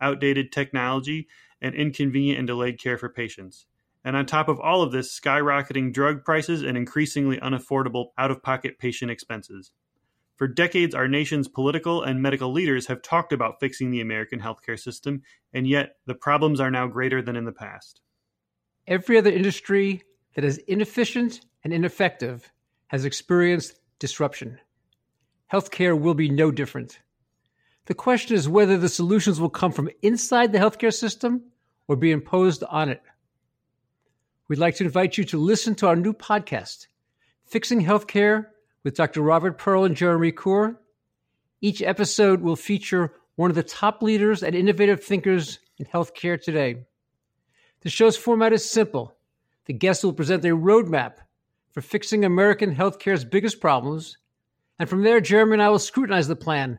outdated technology, and inconvenient and delayed care for patients. And on top of all of this, skyrocketing drug prices and increasingly unaffordable out of pocket patient expenses. For decades, our nation's political and medical leaders have talked about fixing the American healthcare system, and yet the problems are now greater than in the past. Every other industry that is inefficient and ineffective has experienced disruption. Healthcare will be no different. The question is whether the solutions will come from inside the healthcare system or be imposed on it. We'd like to invite you to listen to our new podcast, Fixing Healthcare with Dr. Robert Pearl and Jeremy Corr. Each episode will feature one of the top leaders and innovative thinkers in healthcare today. The show's format is simple. The guests will present a roadmap for fixing American healthcare's biggest problems. And from there, Jeremy and I will scrutinize the plan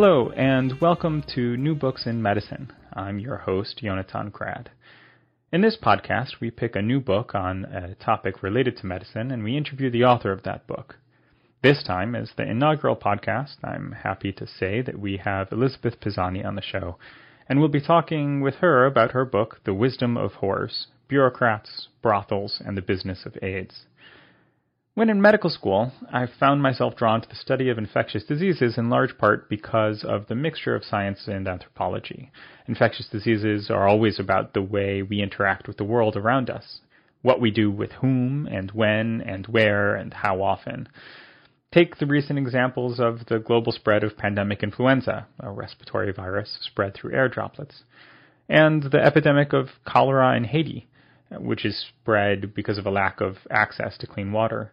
Hello, and welcome to New Books in Medicine. I'm your host, Yonatan Grad. In this podcast, we pick a new book on a topic related to medicine, and we interview the author of that book. This time, as the inaugural podcast, I'm happy to say that we have Elizabeth Pisani on the show and we'll be talking with her about her book, The Wisdom of Whores Bureaucrats, Brothels, and the Business of AIDS. When in medical school, I found myself drawn to the study of infectious diseases in large part because of the mixture of science and anthropology. Infectious diseases are always about the way we interact with the world around us, what we do with whom and when and where and how often. Take the recent examples of the global spread of pandemic influenza, a respiratory virus spread through air droplets, and the epidemic of cholera in Haiti, which is spread because of a lack of access to clean water.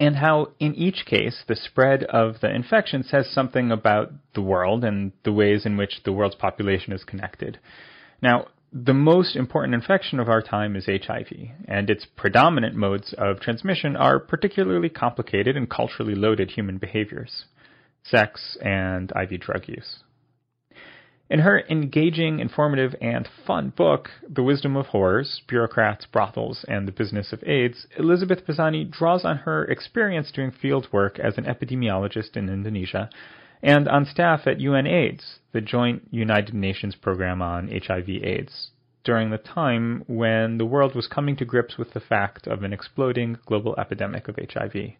And how, in each case, the spread of the infection says something about the world and the ways in which the world's population is connected. Now, the most important infection of our time is HIV, and its predominant modes of transmission are particularly complicated and culturally loaded human behaviors sex and IV drug use. In her engaging, informative, and fun book, The Wisdom of Whores Bureaucrats, Brothels, and the Business of AIDS, Elizabeth Pisani draws on her experience doing field work as an epidemiologist in Indonesia and on staff at UNAIDS, the Joint United Nations Program on HIV/AIDS, during the time when the world was coming to grips with the fact of an exploding global epidemic of HIV.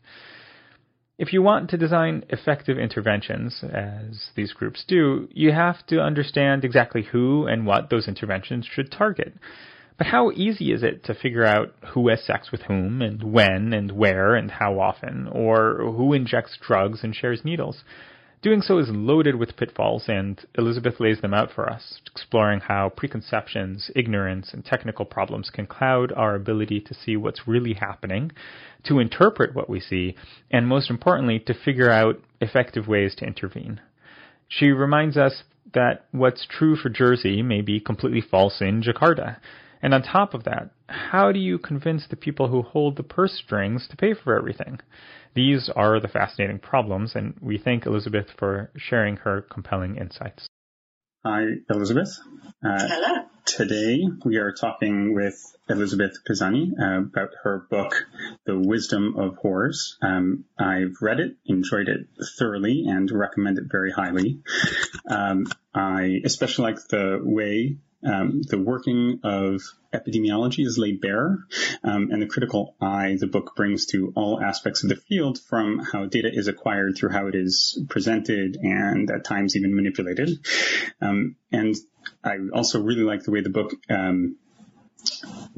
If you want to design effective interventions, as these groups do, you have to understand exactly who and what those interventions should target. But how easy is it to figure out who has sex with whom and when and where and how often, or who injects drugs and shares needles? Doing so is loaded with pitfalls, and Elizabeth lays them out for us, exploring how preconceptions, ignorance, and technical problems can cloud our ability to see what's really happening, to interpret what we see, and most importantly, to figure out effective ways to intervene. She reminds us that what's true for Jersey may be completely false in Jakarta. And on top of that, how do you convince the people who hold the purse strings to pay for everything? These are the fascinating problems, and we thank Elizabeth for sharing her compelling insights. Hi, Elizabeth. Uh, Hello. Today we are talking with Elizabeth Pisani uh, about her book, The Wisdom of Whores. Um, I've read it, enjoyed it thoroughly, and recommend it very highly. Um, I especially like the way um, the working of epidemiology is laid bare, um, and the critical eye the book brings to all aspects of the field, from how data is acquired through how it is presented and at times even manipulated. Um, and I also really like the way the book um,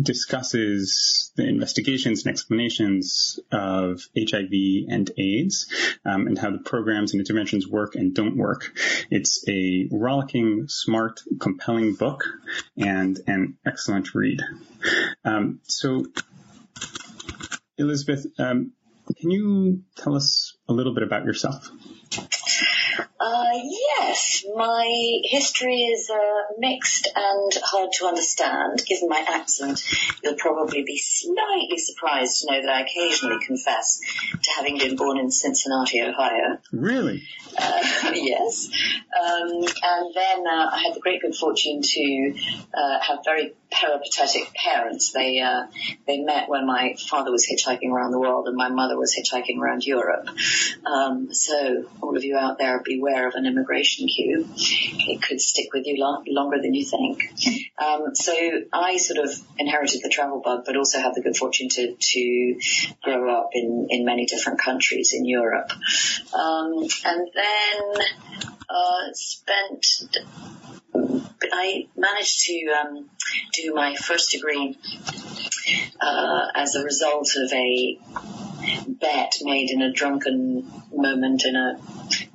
discusses the investigations and explanations of HIV and AIDS um, and how the programs and interventions work and don't work. It's a rollicking, smart, compelling book and an excellent read. Um, so, Elizabeth, um, can you tell us a little bit about yourself? Uh, yes, my history is uh, mixed and hard to understand. Given my accent, you'll probably be slightly surprised to know that I occasionally confess to having been born in Cincinnati, Ohio. Really? Uh, yes. Um, and then uh, I had the great good fortune to uh, have very peripatetic parents. They uh, they met when my father was hitchhiking around the world and my mother was hitchhiking around Europe. Um, so all of you out there, beware of an immigration queue. It could stick with you lo- longer than you think. Um, so I sort of inherited the travel bug, but also had the good fortune to to grow up in in many different countries in Europe. Um, and then uh, spent I managed to um, do my first degree uh, as a result of a bet made in a drunken moment in a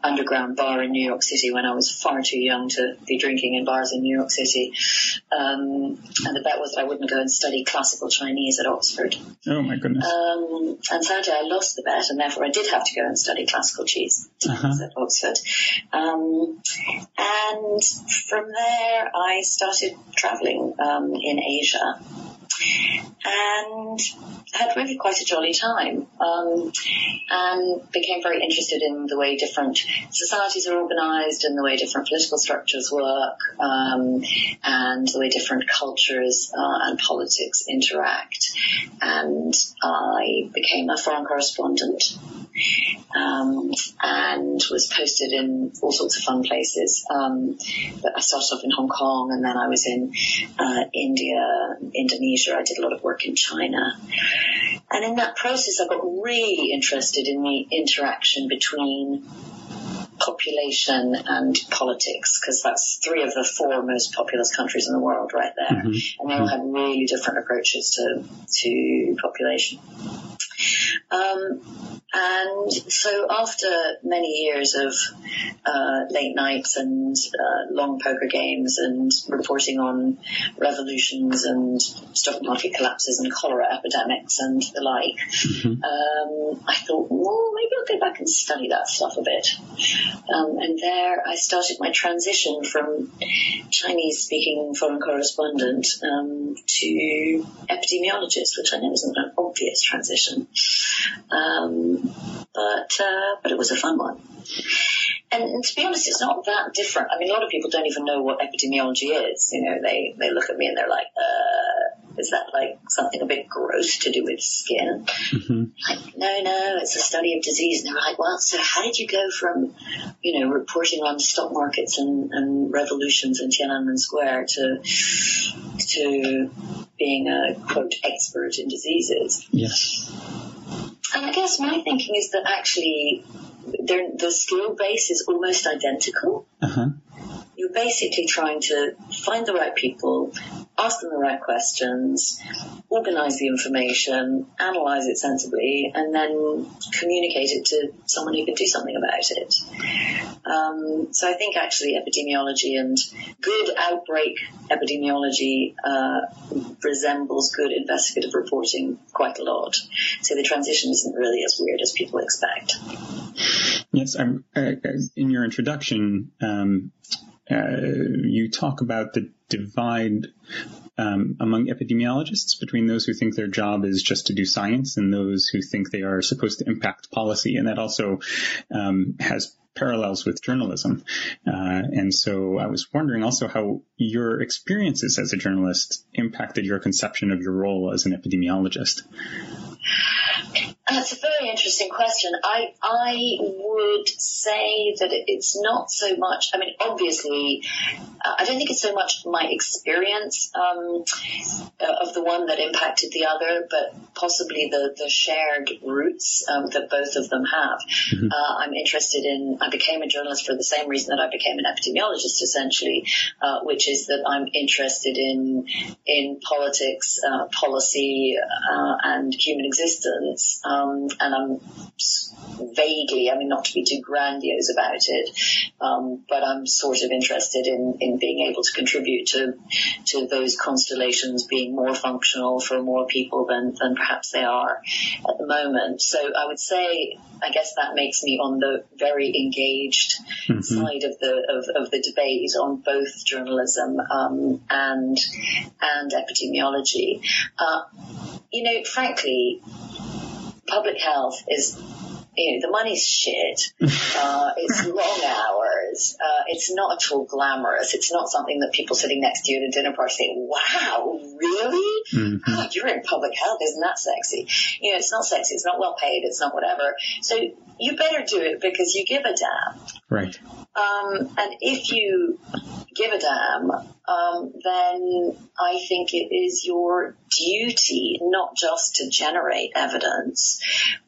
underground bar in New York City when I was far too young to be drinking in bars in New York City. Um, and the bet was that I wouldn't go and study classical Chinese at Oxford. Oh my goodness. Um, and sadly I lost the bet and therefore I did have to go and study classical cheese uh-huh. at Oxford. Um, and from there I started traveling um, in Asia and had really quite a jolly time um, and became very interested in the way different societies are organized and the way different political structures work um, and the way different cultures uh, and politics interact and I became a foreign correspondent um, and was posted in all sorts of fun places. Um, but I started off in Hong Kong, and then I was in uh, India, Indonesia. I did a lot of work in China, and in that process, I got really interested in the interaction between population and politics because that's three of the four most populous countries in the world right there. Mm-hmm. and they all have really different approaches to to population. Um, and so after many years of uh, late nights and uh, long poker games and reporting on revolutions and stock market collapses and cholera epidemics and the like, mm-hmm. um, I thought, well, maybe go back and study that stuff a bit. Um, and there I started my transition from Chinese speaking foreign correspondent um, to epidemiologist, which I know isn't an obvious transition. Um, but uh, but it was a fun one. And, and, to be honest, it's not that different. I mean, a lot of people don't even know what epidemiology is. You know, they they look at me and they're like, uh, "Is that like something a bit gross to do with skin?" Mm-hmm. Like, no, no, it's a study of disease. And they're like, "Well, so how did you go from, you know, reporting on stock markets and, and revolutions in Tiananmen Square to to being a quote expert in diseases?" Yes. And I guess my thinking is that actually the skill base is almost identical. Uh-huh. You're basically trying to find the right people, ask them the right questions, organize the information, analyze it sensibly, and then communicate it to someone who can do something about it. Um, so I think actually epidemiology and good outbreak epidemiology uh, resembles good investigative reporting quite a lot. So the transition isn't really as weird as people expect. Yes, uh, in your introduction, um, uh, you talk about the divide um, among epidemiologists between those who think their job is just to do science and those who think they are supposed to impact policy, and that also um, has parallels with journalism. Uh, and so I was wondering also how your experiences as a journalist impacted your conception of your role as an epidemiologist. That's a very interesting question. I I would say that it's not so much. I mean, obviously, uh, I don't think it's so much my experience um, uh, of the one that impacted the other, but possibly the the shared roots um, that both of them have. Mm-hmm. Uh, I'm interested in. I became a journalist for the same reason that I became an epidemiologist, essentially, uh, which is that I'm interested in in politics, uh, policy, uh, and human existence. Um, and I'm vaguely, I mean, not to be too grandiose about it, um, but I'm sort of interested in, in being able to contribute to to those constellations being more functional for more people than, than perhaps they are at the moment. So I would say, I guess that makes me on the very engaged mm-hmm. side of the of, of, the debate on both journalism um, and and epidemiology. Uh, you know, frankly, public health is you know, the money's shit. Uh, it's long hours. Uh, it's not at all glamorous. It's not something that people sitting next to you at a dinner party say, wow, really? Mm-hmm. Oh, you're in public health. Isn't that sexy? You know, it's not sexy. It's not well paid. It's not whatever. So you better do it because you give a damn. Right. Um, and if you give a damn, um, then I think it is your duty not just to generate evidence,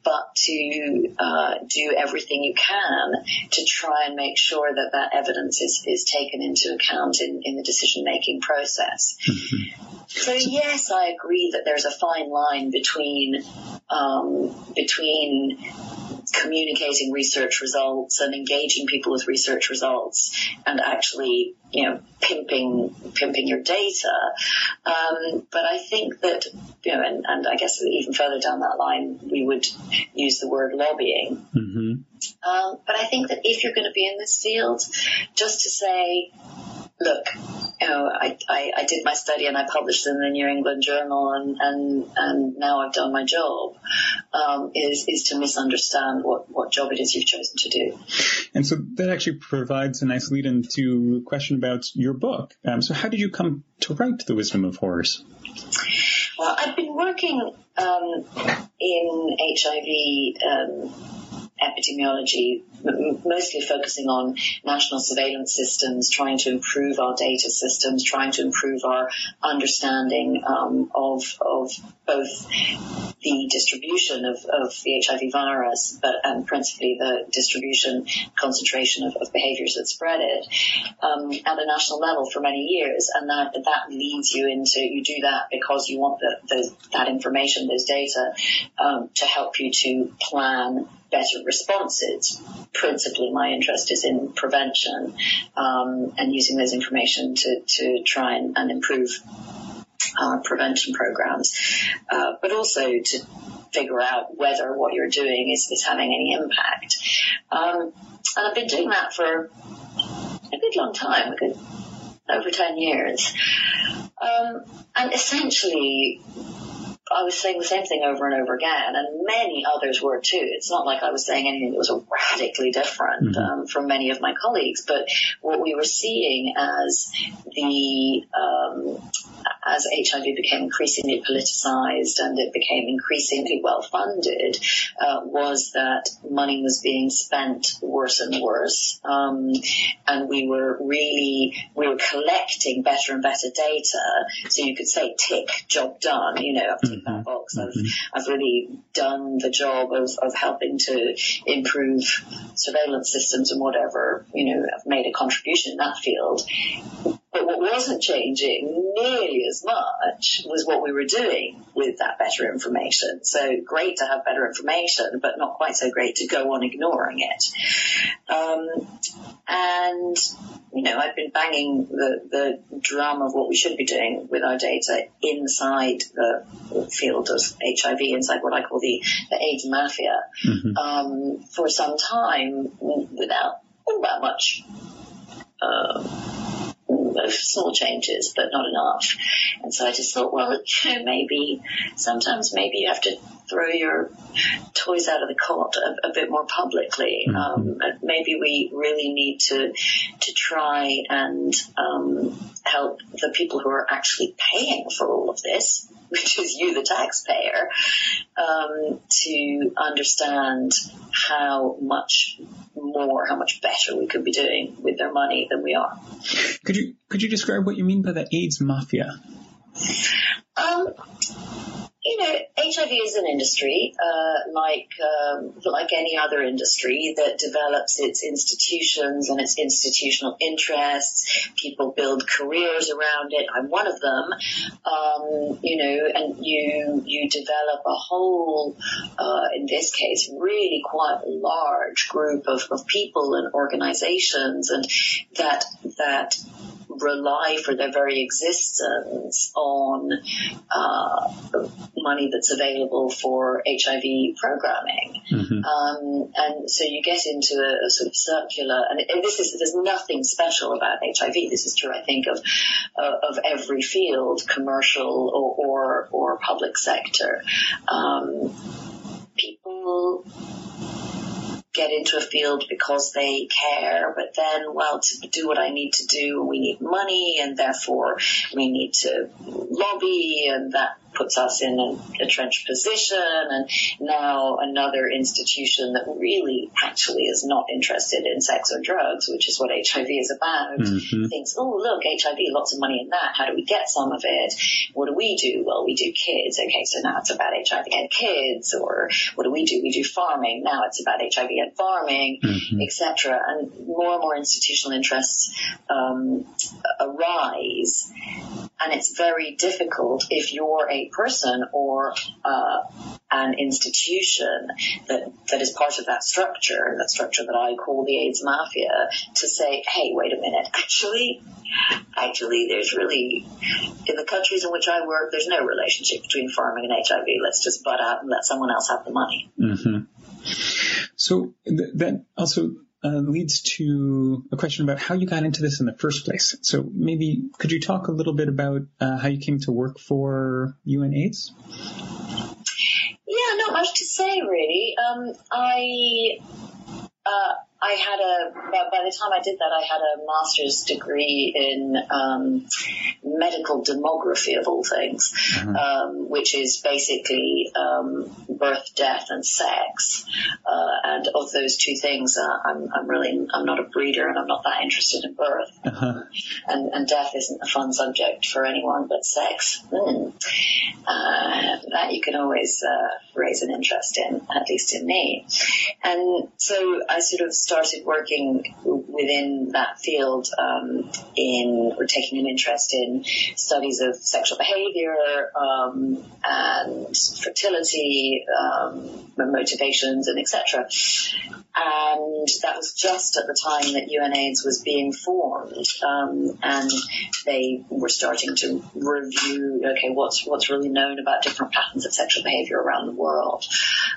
but to uh, do everything you can to try and make sure that that evidence is, is taken into account in, in the decision making process. Mm-hmm. So yes, I agree that there's a fine line between um, between communicating research results and engaging people with research results and actually, you know, pimping, pimping your data. Um, but I think that, you know, and, and, I guess even further down that line, we would use the word lobbying. Mm-hmm. Um, but I think that if you're going to be in this field, just to say, look, you know, I, I, I, did my study and I published in the New England Journal and, and, and now I've done my job, um, is, is to misunderstand what, what job it is you've chosen to do. And so that actually provides a nice lead into a question about your book. Um, so how did you come to write The Wisdom of Whores? Well, I've been working um, in HIV um, epidemiology, mostly focusing on national surveillance systems, trying to improve our data systems, trying to improve our understanding um, of, of both the distribution of, of the HIV virus, but and principally the distribution concentration of, of behaviors that spread it um, at a national level for many years, and that that leads you into you do that because you want the, the that information, those data, um, to help you to plan better responses. Principally, my interest is in prevention um, and using those information to, to try and, and improve uh, prevention programs, uh, but also to figure out whether what you're doing is, is having any impact. Um, and I've been doing that for a good long time, a good over 10 years. Um, and essentially, I was saying the same thing over and over again, and many others were too. It's not like I was saying anything that was radically different mm-hmm. um, from many of my colleagues, but what we were seeing as the um, as HIV became increasingly politicized and it became increasingly well funded, uh, was that money was being spent worse and worse, um, and we were really we were collecting better and better data, so you could say tick job done, you know. After mm-hmm. that box. I've, mm-hmm. I've really done the job of, of helping to improve surveillance systems and whatever, you know, I've made a contribution in that field. But what wasn't changing nearly as much was what we were doing with that better information. So great to have better information, but not quite so great to go on ignoring it. Um, and, you know, I've been banging the, the drum of what we should be doing with our data inside the field of HIV, inside what I call the, the AIDS mafia, mm-hmm. um, for some time without all that much, uh, small changes, but not enough. And so I just thought, well, you know, maybe sometimes maybe you have to throw your toys out of the cot a, a bit more publicly. Mm-hmm. Um, maybe we really need to to try and um, help the people who are actually paying for all of this which is you, the taxpayer, um, to understand how much more, how much better we could be doing with their money than we are. Could you could you describe what you mean by the AIDS mafia? Um, you know, HIV is an industry uh, like um, like any other industry that develops its institutions and its institutional interests. People build careers around it. I'm one of them. Um, you know, and you you develop a whole, uh, in this case, really quite large group of, of people and organizations, and that that rely for their very existence on uh, money that's available for HIV programming. Mm-hmm. Um, and so you get into a, a sort of circular, and, and, this is, there's nothing special about HIV. This is true, I think, of, uh, of every field, commercial or, or, or public sector. Um, people get into a field because they care, but then, well, to do what I need to do, we need money and therefore we need to lobby and that puts us in a, a trenched position. And now another institution that really actually is not interested in sex or drugs, which is what HIV is about, mm-hmm. thinks, oh, look, HIV, lots of money in that. How do we get some of it? What do we do? Well, we do kids. Okay, so now it's about HIV and kids. Or what do we do? We do farming. Now it's about HIV and farming, mm-hmm. etc. And more and more institutional interests um, arise and it's very difficult if you're a person or uh, an institution that that is part of that structure, that structure that I call the AIDS mafia, to say, hey, wait a minute, actually, actually, there's really in the countries in which I work, there's no relationship between farming and HIV. Let's just butt out and let someone else have the money. Mm-hmm. So th- that also uh, leads to a question about how you got into this in the first place. So maybe could you talk a little bit about uh, how you came to work for UNAIDS? Yeah, not much to say really. Um, I uh, I had a, by the time I did that, I had a master's degree in um, medical demography of all things, mm-hmm. um, which is basically um, birth, death, and sex. Uh, and of those two things, uh, I'm, I'm, really, I'm not a breeder and I'm not that interested in birth. Uh-huh. And, and, death isn't a fun subject for anyone, but sex, mm, uh, that you can always uh, raise an interest in, at least in me. And so I sort of started working within that field um, in or taking an interest in studies of sexual behavior um, and fertility, um, motivations, and etc. And that was just at the time that UNAIDS was being formed, um, and they were starting to review, okay, what's what's really known about different patterns of sexual behavior around the world.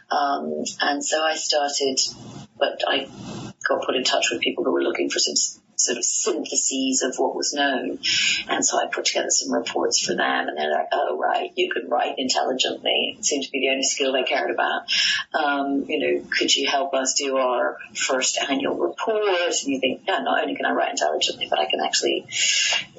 Um, and so I started, but I got put in touch with people who were looking for some sort of syntheses of what was known. And so I put together some reports for them and they're like, oh, right, you can write intelligently. It seemed to be the only skill they cared about. Um, you know, could you help us do our first annual report? And you think, yeah, not only can I write intelligently, but I can actually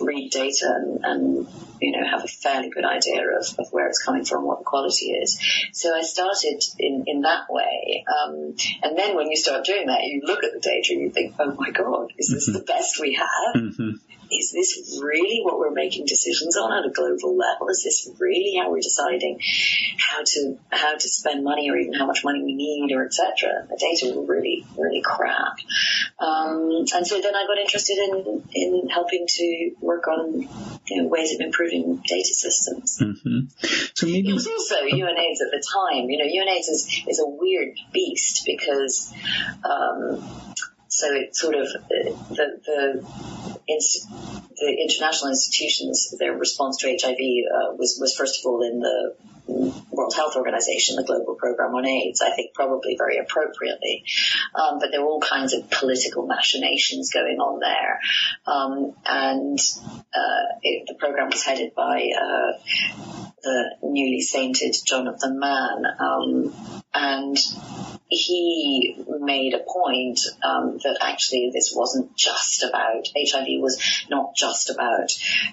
read data and, and you know, have a fairly good idea of, of where it's coming from, what the quality is. So I started in, in that way. Um, and then when you start doing that, you look at the data and you think, oh my God, is this the best we have? Mm-hmm is this really what we're making decisions on at a global level? Is this really how we're deciding how to how to spend money or even how much money we need or etc. The data were really really crap, um, and so then I got interested in in helping to work on you know, ways of improving data systems. Mm-hmm. So maybe it was also UNAIDS at the time. You know, UNAIDS is is a weird beast because. Um, so it sort of the the, the international institutions their response to HIV uh, was was first of all in the World Health Organization, the Global Program on AIDS, I think probably very appropriately. Um, but there were all kinds of political machinations going on there. Um, and uh, it, the program was headed by uh, the newly sainted Jonathan Mann. Um, and he made a point um, that actually this wasn't just about HIV was not just about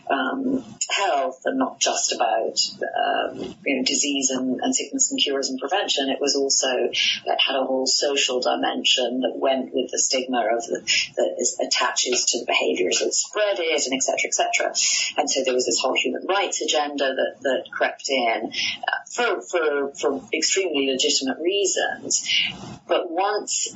um, health and not just about um, you know disease and, and, sickness and cures and prevention. It was also it had a whole social dimension that went with the stigma of the, that attaches to the behaviours that spread it and etc etc. And so there was this whole human rights agenda that that crept in uh, for for for extremely legitimate reasons. But once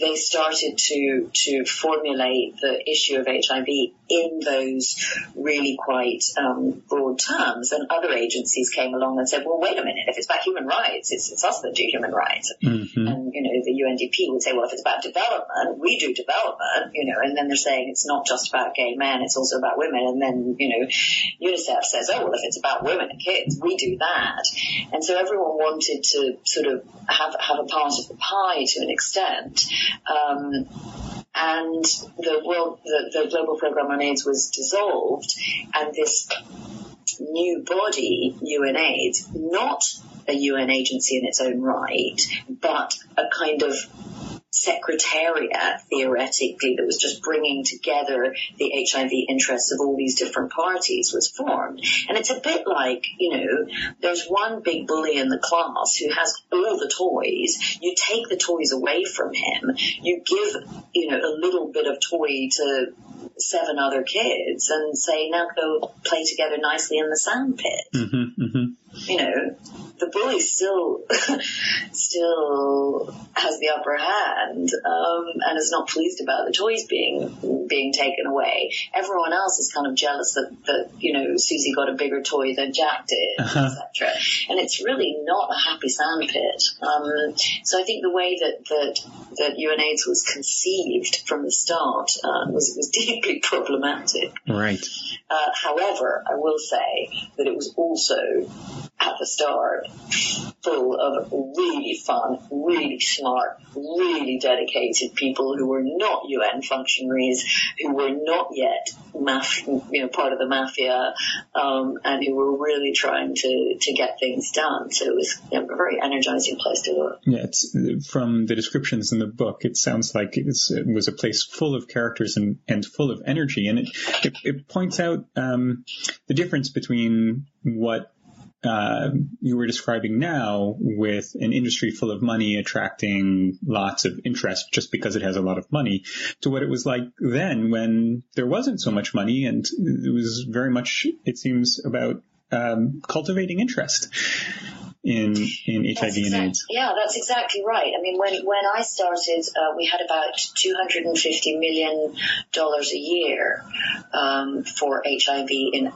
they started to to formulate the issue of HIV in those really quite um, broad terms. And other agencies came along and said, "Well, wait a minute. If it's about human rights, it's, it's us that do human rights." Mm-hmm. And you know, the UNDP would say, "Well, if it's about development, we do development." You know, and then they're saying it's not just about gay men; it's also about women. And then you know, UNICEF says, "Oh, well, if it's about women and kids, we do that." And so everyone wanted to sort of have have a part of the pie to an extent. Um, and the world, the, the global program on AIDS was dissolved, and this new body, UNAIDS, not a UN agency in its own right, but a kind of secretariat, theoretically, that was just bringing together the HIV interests of all these different parties was formed. And it's a bit like, you know, there's one big bully in the class who has all the toys. You take the toys away from him. You give, you know, a little bit of toy to seven other kids and say, now go play together nicely in the sandpit. Mm-hmm, mm-hmm. You know, the bully still still has the upper hand um, and is not pleased about the toys being being taken away. Everyone else is kind of jealous that, that you know Susie got a bigger toy than Jack did, uh-huh. etc. And it's really not a happy sandpit. Um, so I think the way that that that UNAIDS was conceived from the start uh, was was deeply problematic. Right. Uh, however, I will say that it was also at the start full of really fun, really smart, really dedicated people who were not UN functionaries, who were not yet maf- you know, part of the mafia, um, and who were really trying to, to get things done. So it was you know, a very energizing place to work. Yeah, from the descriptions in the book, it sounds like it was a place full of characters and, and full of energy. And it, it, it points out um, the difference between what uh, you were describing now with an industry full of money attracting lots of interest just because it has a lot of money to what it was like then when there wasn't so much money and it was very much, it seems, about um, cultivating interest in in HIV and AIDS. Yeah, that's exactly right. I mean, when when I started, uh, we had about two hundred and fifty million dollars a year um, for HIV in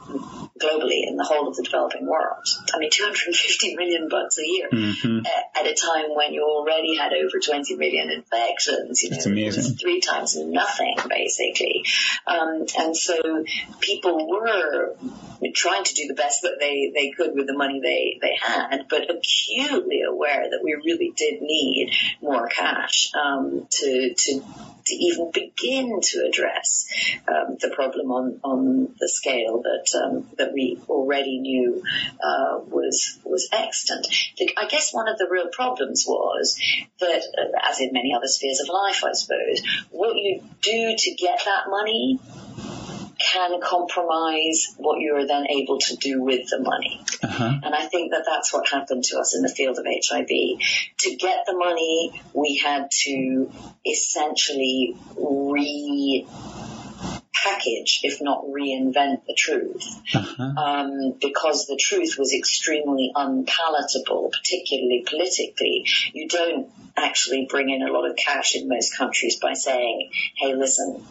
globally in the whole of the developing world. I mean, two hundred and fifty million bucks a year mm-hmm. at, at, a time when you already had over twenty million infections. You know, it's amazing. three times nothing basically, um, and so people were trying to do the best that they they could with the money they they had, but acutely aware that we really did need more cash um, to to to even begin to address um, the problem on, on the scale that um, that we already knew uh, was was extant. I guess one of the real problems was that, uh, as in many other spheres of life, I suppose, what you do to get that money can compromise what you are then able to do with the money. Uh-huh. And I think that that's what happened to us in the field of HIV. To get the money, we had to essentially re package, if not reinvent the truth, uh-huh. um, because the truth was extremely unpalatable, particularly politically. You don't actually bring in a lot of cash in most countries by saying, hey, listen,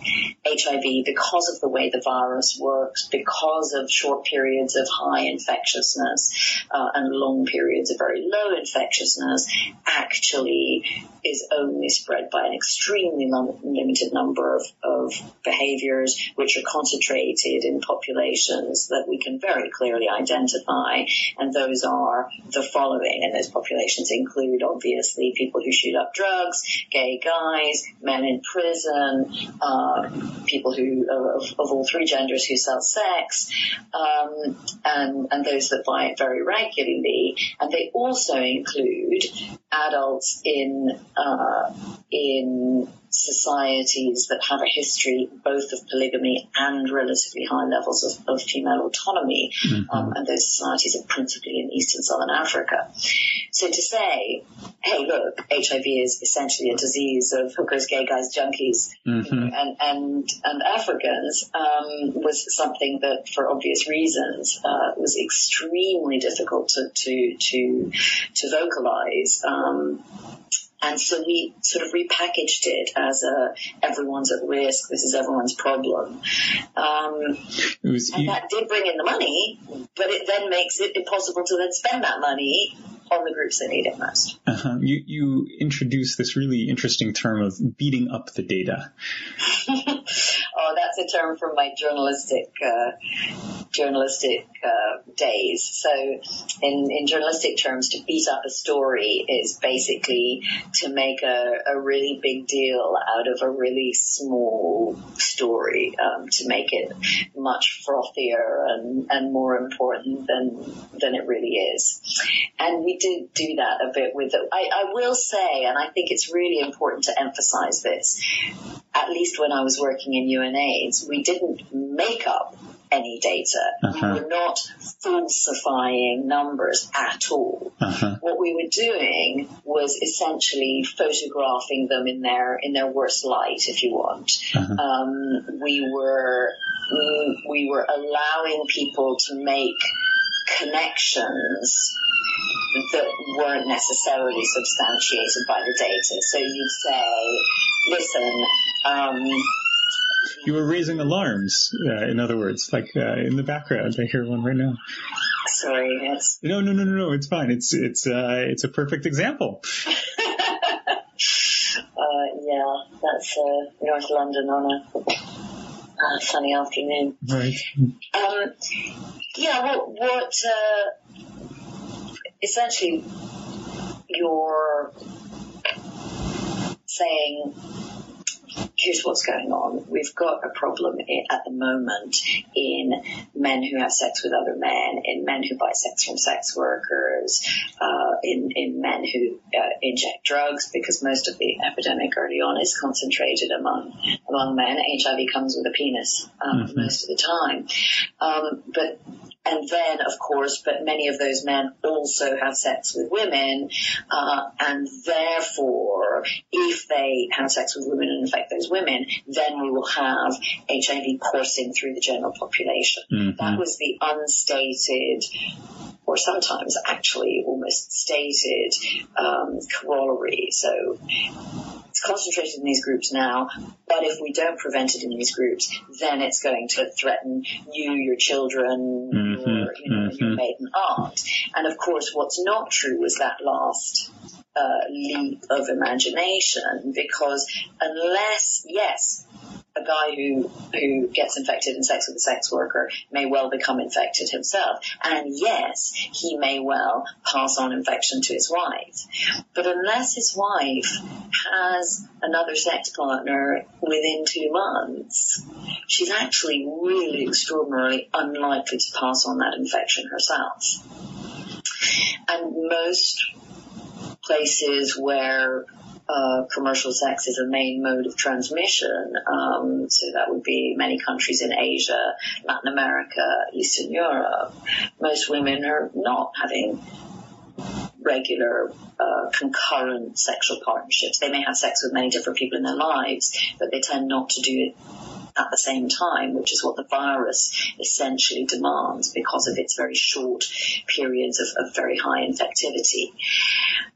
HIV, because of the way the virus works, because of short periods of high infectiousness uh, and long periods of very low infectiousness, actually is only spread by an extremely limited number of, of behaviors which are concentrated in populations that we can very clearly identify. And those are the following. And those populations include obviously people who shoot up drugs, gay guys, men in prison, uh, people who of, of, all three genders who sell sex, um, and, and those that buy it very regularly. And they also include adults in uh, in societies that have a history both of polygamy and relatively high levels of, of female autonomy, mm-hmm. um, and those societies are principally in East and Southern Africa. So to say, hey, look, HIV is essentially a disease of hookers, gay guys, junkies, mm-hmm. you know, and and and Africans um, was something that, for obvious reasons, uh, was extremely difficult to to to, to vocalize. Um, and so we sort of repackaged it as a everyone's at risk. This is everyone's problem. Um, was, and you, that did bring in the money, but it then makes it impossible to then spend that money on the groups that need it most. Uh-huh. You, you introduced this really interesting term of beating up the data. that's a term from my journalistic uh, journalistic uh, days. So, in, in journalistic terms, to beat up a story is basically to make a, a really big deal out of a really small story, um, to make it much frothier and, and more important than than it really is. And we did do that a bit with it. I, I will say, and I think it's really important to emphasize this, at least when I was working in We didn't make up any data. Uh-huh. We were not falsifying numbers at all. Uh-huh. What we were doing was essentially photographing them in their in their worst light, if you want. Uh-huh. Um, we were we were allowing people to make connections that weren't necessarily substantiated by the data. So you'd say, listen, um, you were raising alarms, uh, in other words, like uh, in the background. I hear one right now. Sorry, yes. No, no, no, no, no. It's fine. It's it's uh, it's a perfect example. Uh, yeah, that's uh, North London on a sunny afternoon. Right. Um, yeah. What what uh, essentially you're saying here's what's going on. We've got a problem at the moment in men who have sex with other men, in men who buy sex from sex workers, uh, in, in men who uh, inject drugs, because most of the epidemic early on is concentrated among among men. HIV comes with a penis um, mm-hmm. most of the time, um, but and then, of course, but many of those men also have sex with women, uh, and therefore, if they have sex with women and infect those women, then we will have HIV coursing through the general population. Mm-hmm. That was the unstated or sometimes actually almost stated um, corollary. So it's concentrated in these groups now, but if we don't prevent it in these groups, then it's going to threaten you, your children, mm-hmm, your, you know, mm-hmm. your maiden aunt. And of course, what's not true was that last uh, leap of imagination because unless, yes, a guy who who gets infected in sex with a sex worker may well become infected himself. And yes, he may well pass on infection to his wife. But unless his wife has another sex partner within two months, she's actually really extraordinarily unlikely to pass on that infection herself. And most places where uh, commercial sex is a main mode of transmission. Um, so that would be many countries in Asia, Latin America, Eastern Europe. Most women are not having regular uh, concurrent sexual partnerships. They may have sex with many different people in their lives, but they tend not to do it at the same time, which is what the virus essentially demands because of its very short periods of, of very high infectivity.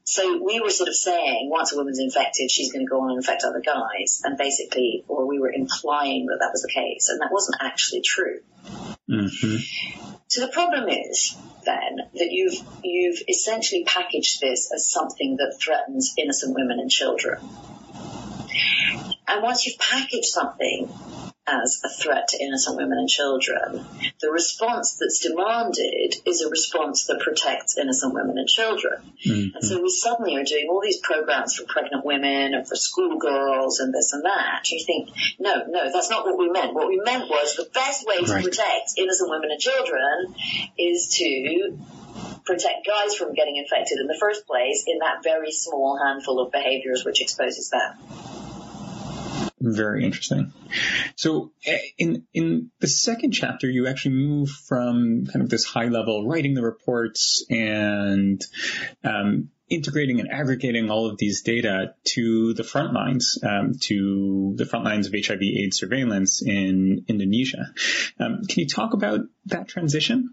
So we were sort of saying once a woman's infected, she's going to go on and infect other guys, and basically, or we were implying that that was the case, and that wasn't actually true. Mm-hmm. So the problem is then that you've you've essentially packaged this as something that threatens innocent women and children. And once you've packaged something as a threat to innocent women and children. The response that's demanded is a response that protects innocent women and children. Mm-hmm. And so we suddenly are doing all these programs for pregnant women and for schoolgirls and this and that. You think, no, no, that's not what we meant. What we meant was the best way to protect innocent women and children is to protect guys from getting infected in the first place in that very small handful of behaviors which exposes them. Very interesting. So eh, in in the second chapter, you actually move from kind of this high level writing the reports and um, integrating and aggregating all of these data to the front lines, um, to the front lines of HIV/AIDS surveillance in Indonesia. Um, can you talk about that transition?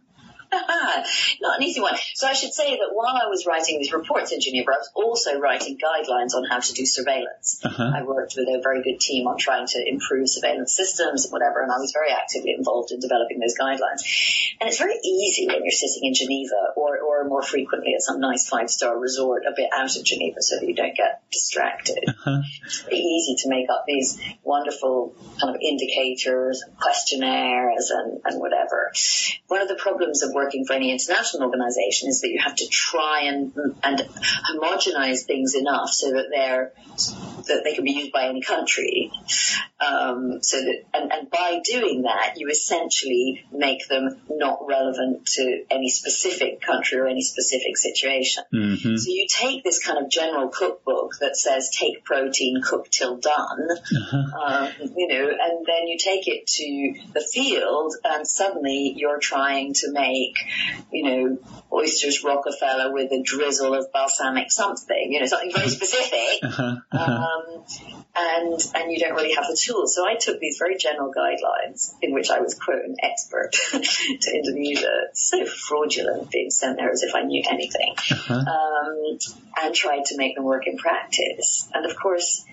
Not an easy one. So I should say that while I was writing these reports in Geneva, I was also writing guidelines on how to do surveillance. Uh-huh. I worked with a very good team on trying to improve surveillance systems and whatever, and I was very actively involved in developing those guidelines. And it's very easy when you're sitting in Geneva or, or more frequently at some nice five-star resort a bit out of Geneva so that you don't get distracted. Uh-huh. It's very easy to make up these wonderful kind of indicators, questionnaires and, and whatever. One of the problems of working for any international organization is that you have to try and, and homogenize things enough so that they're, that they can be used by any country. Um, so that, and, and by doing that, you essentially make them not relevant to any specific country or any specific situation. Mm-hmm. So you take this kind of general cookbook that says take protein, cook till done, uh-huh. um, you know, and then you take it to the field and suddenly you're trying to make you know, oysters Rockefeller with a drizzle of balsamic something, you know, something very specific. Uh-huh, uh-huh. Um, and, and you don't really have the tools. So I took these very general guidelines in which I was quote an expert to Indonesia, so fraudulent being sent there as if I knew anything, uh-huh. um, and tried to make them work in practice. And of course,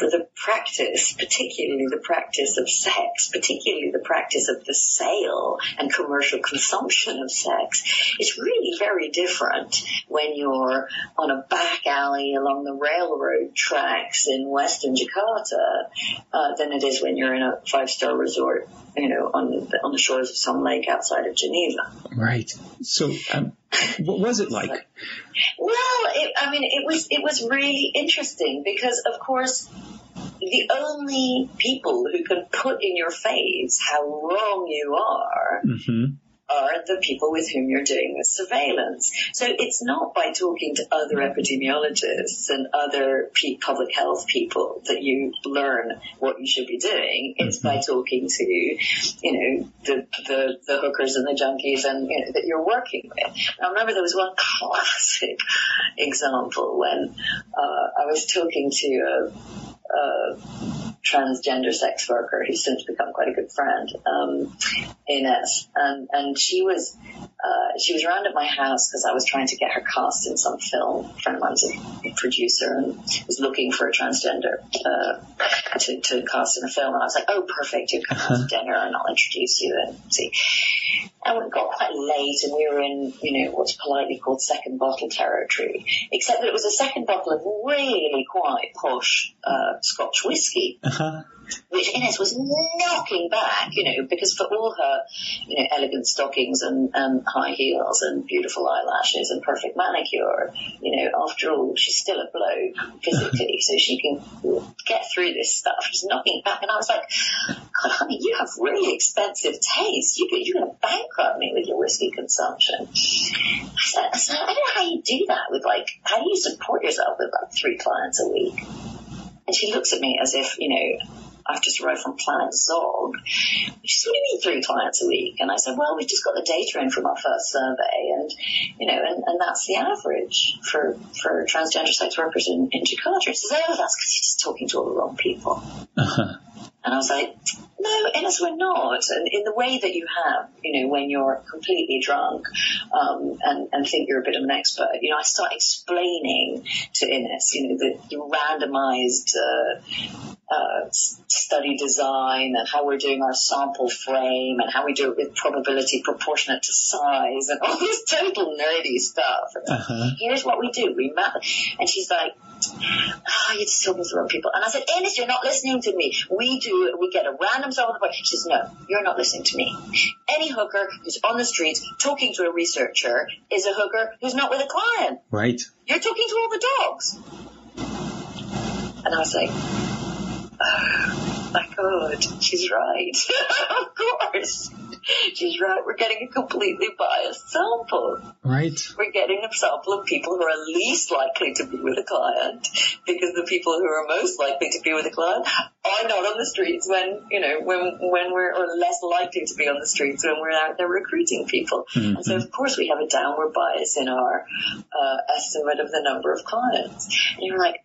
for the practice, particularly the practice of sex, particularly the practice of the sale and commercial consumption of sex, it's really very different when you're on a back alley along the railroad tracks in western Jakarta uh, than it is when you're in a five-star resort, you know, on the, on the shores of some lake outside of Geneva. Right. So, um, what was it like? Well, it, I mean, it was it was really interesting because, of course, the only people who can put in your face how wrong you are mm-hmm are the people with whom you're doing the surveillance. So it's not by talking to other epidemiologists and other public health people that you learn what you should be doing. It's by mm-hmm. talking to, you know, the, the, the hookers and the junkies and, you know, that you're working with. I remember there was one classic example when uh, I was talking to a, a transgender sex worker who's since become quite a good friend, um, Ines, and and she was uh, she was around at my house because I was trying to get her cast in some film. A friend of mine was a producer and was looking for a transgender uh, to to cast in a film, and I was like, oh, perfect, you come out to dinner and I'll introduce you and see. And it got quite late, and we were in you know what's politely called second bottle territory, except that it was a second bottle of really quite posh uh, Scotch whiskey. Uh-huh. Which Ines was knocking back, you know, because for all her, you know, elegant stockings and, and high heels and beautiful eyelashes and perfect manicure, you know, after all, she's still a bloke physically, so she can get through this stuff. She's knocking back, and I was like, God, honey, you have really expensive taste. You, you're going to bankrupt me with your whiskey consumption. I said, I said, I don't know how you do that with like, how do you support yourself with like three clients a week? And she looks at me as if, you know, I've just arrived from Planet Zog. She said, mean three clients a week? And I said, well, we've just got the data in from our first survey and, you know, and, and that's the average for, for transgender sex workers in, in Jakarta. She says, oh, that's because you're just talking to all the wrong people. Uh-huh. And I was like, no, Ines, we're not. And in the way that you have, you know, when you're completely drunk um, and, and think you're a bit of an expert, you know, I start explaining to Ines, you know, the, the randomized uh, uh, study design and how we're doing our sample frame and how we do it with probability proportionate to size and all this total nerdy stuff. Uh-huh. Here's what we do. We map. And she's like, oh, you're just talking to the wrong people. And I said, Ines, you're not listening to me. We do it. We get a random sample. She says, no, you're not listening to me. Any hooker who's on the streets talking to a researcher is a hooker who's not with a client. Right. You're talking to all the dogs. And I was like, yeah my God, she's right. of course. She's right. We're getting a completely biased sample. Right. We're getting a sample of people who are least likely to be with a client because the people who are most likely to be with a client are not on the streets when, you know, when, when we're, or less likely to be on the streets when we're out there recruiting people. Mm-hmm. And so, of course, we have a downward bias in our uh, estimate of the number of clients. And you're like,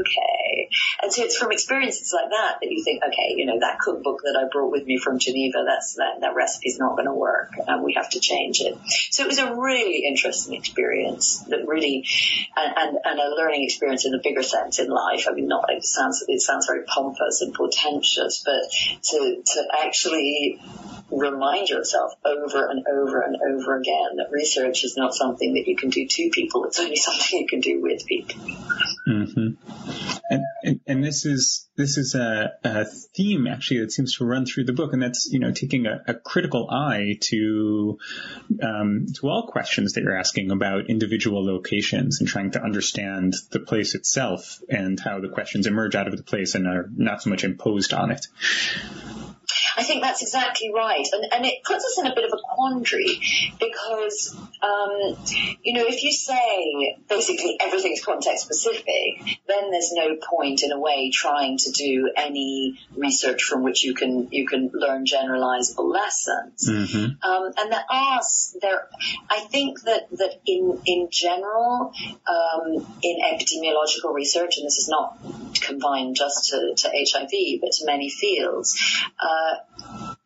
okay. And so it's from experiences like that that you think, okay, you know, that cookbook that I brought with me from Geneva, that's that, that recipe's not going to work and we have to change it. So it was a really interesting experience that really, and, and, a learning experience in a bigger sense in life. I mean, not, it sounds, it sounds very pompous and portentous, but to, to actually remind yourself over and over and over again that research is not something that you can do to people. It's only something you can do with people. Mm-hmm. And, and, and, this is this is a, a, theme actually that seems to run through the book, and that's you know taking a, a critical eye to um, to all questions that you're asking about individual locations and trying to understand the place itself and how the questions emerge out of the place and are not so much imposed on it. I think that's exactly right. And, and it puts us in a bit of a quandary because, um, you know, if you say basically everything's context specific, then there's no point in a way trying to do any research from which you can, you can learn generalizable lessons. Mm-hmm. Um, and there are, there, I think that, that in, in general, um, in epidemiological research, and this is not confined just to, to HIV, but to many fields, uh,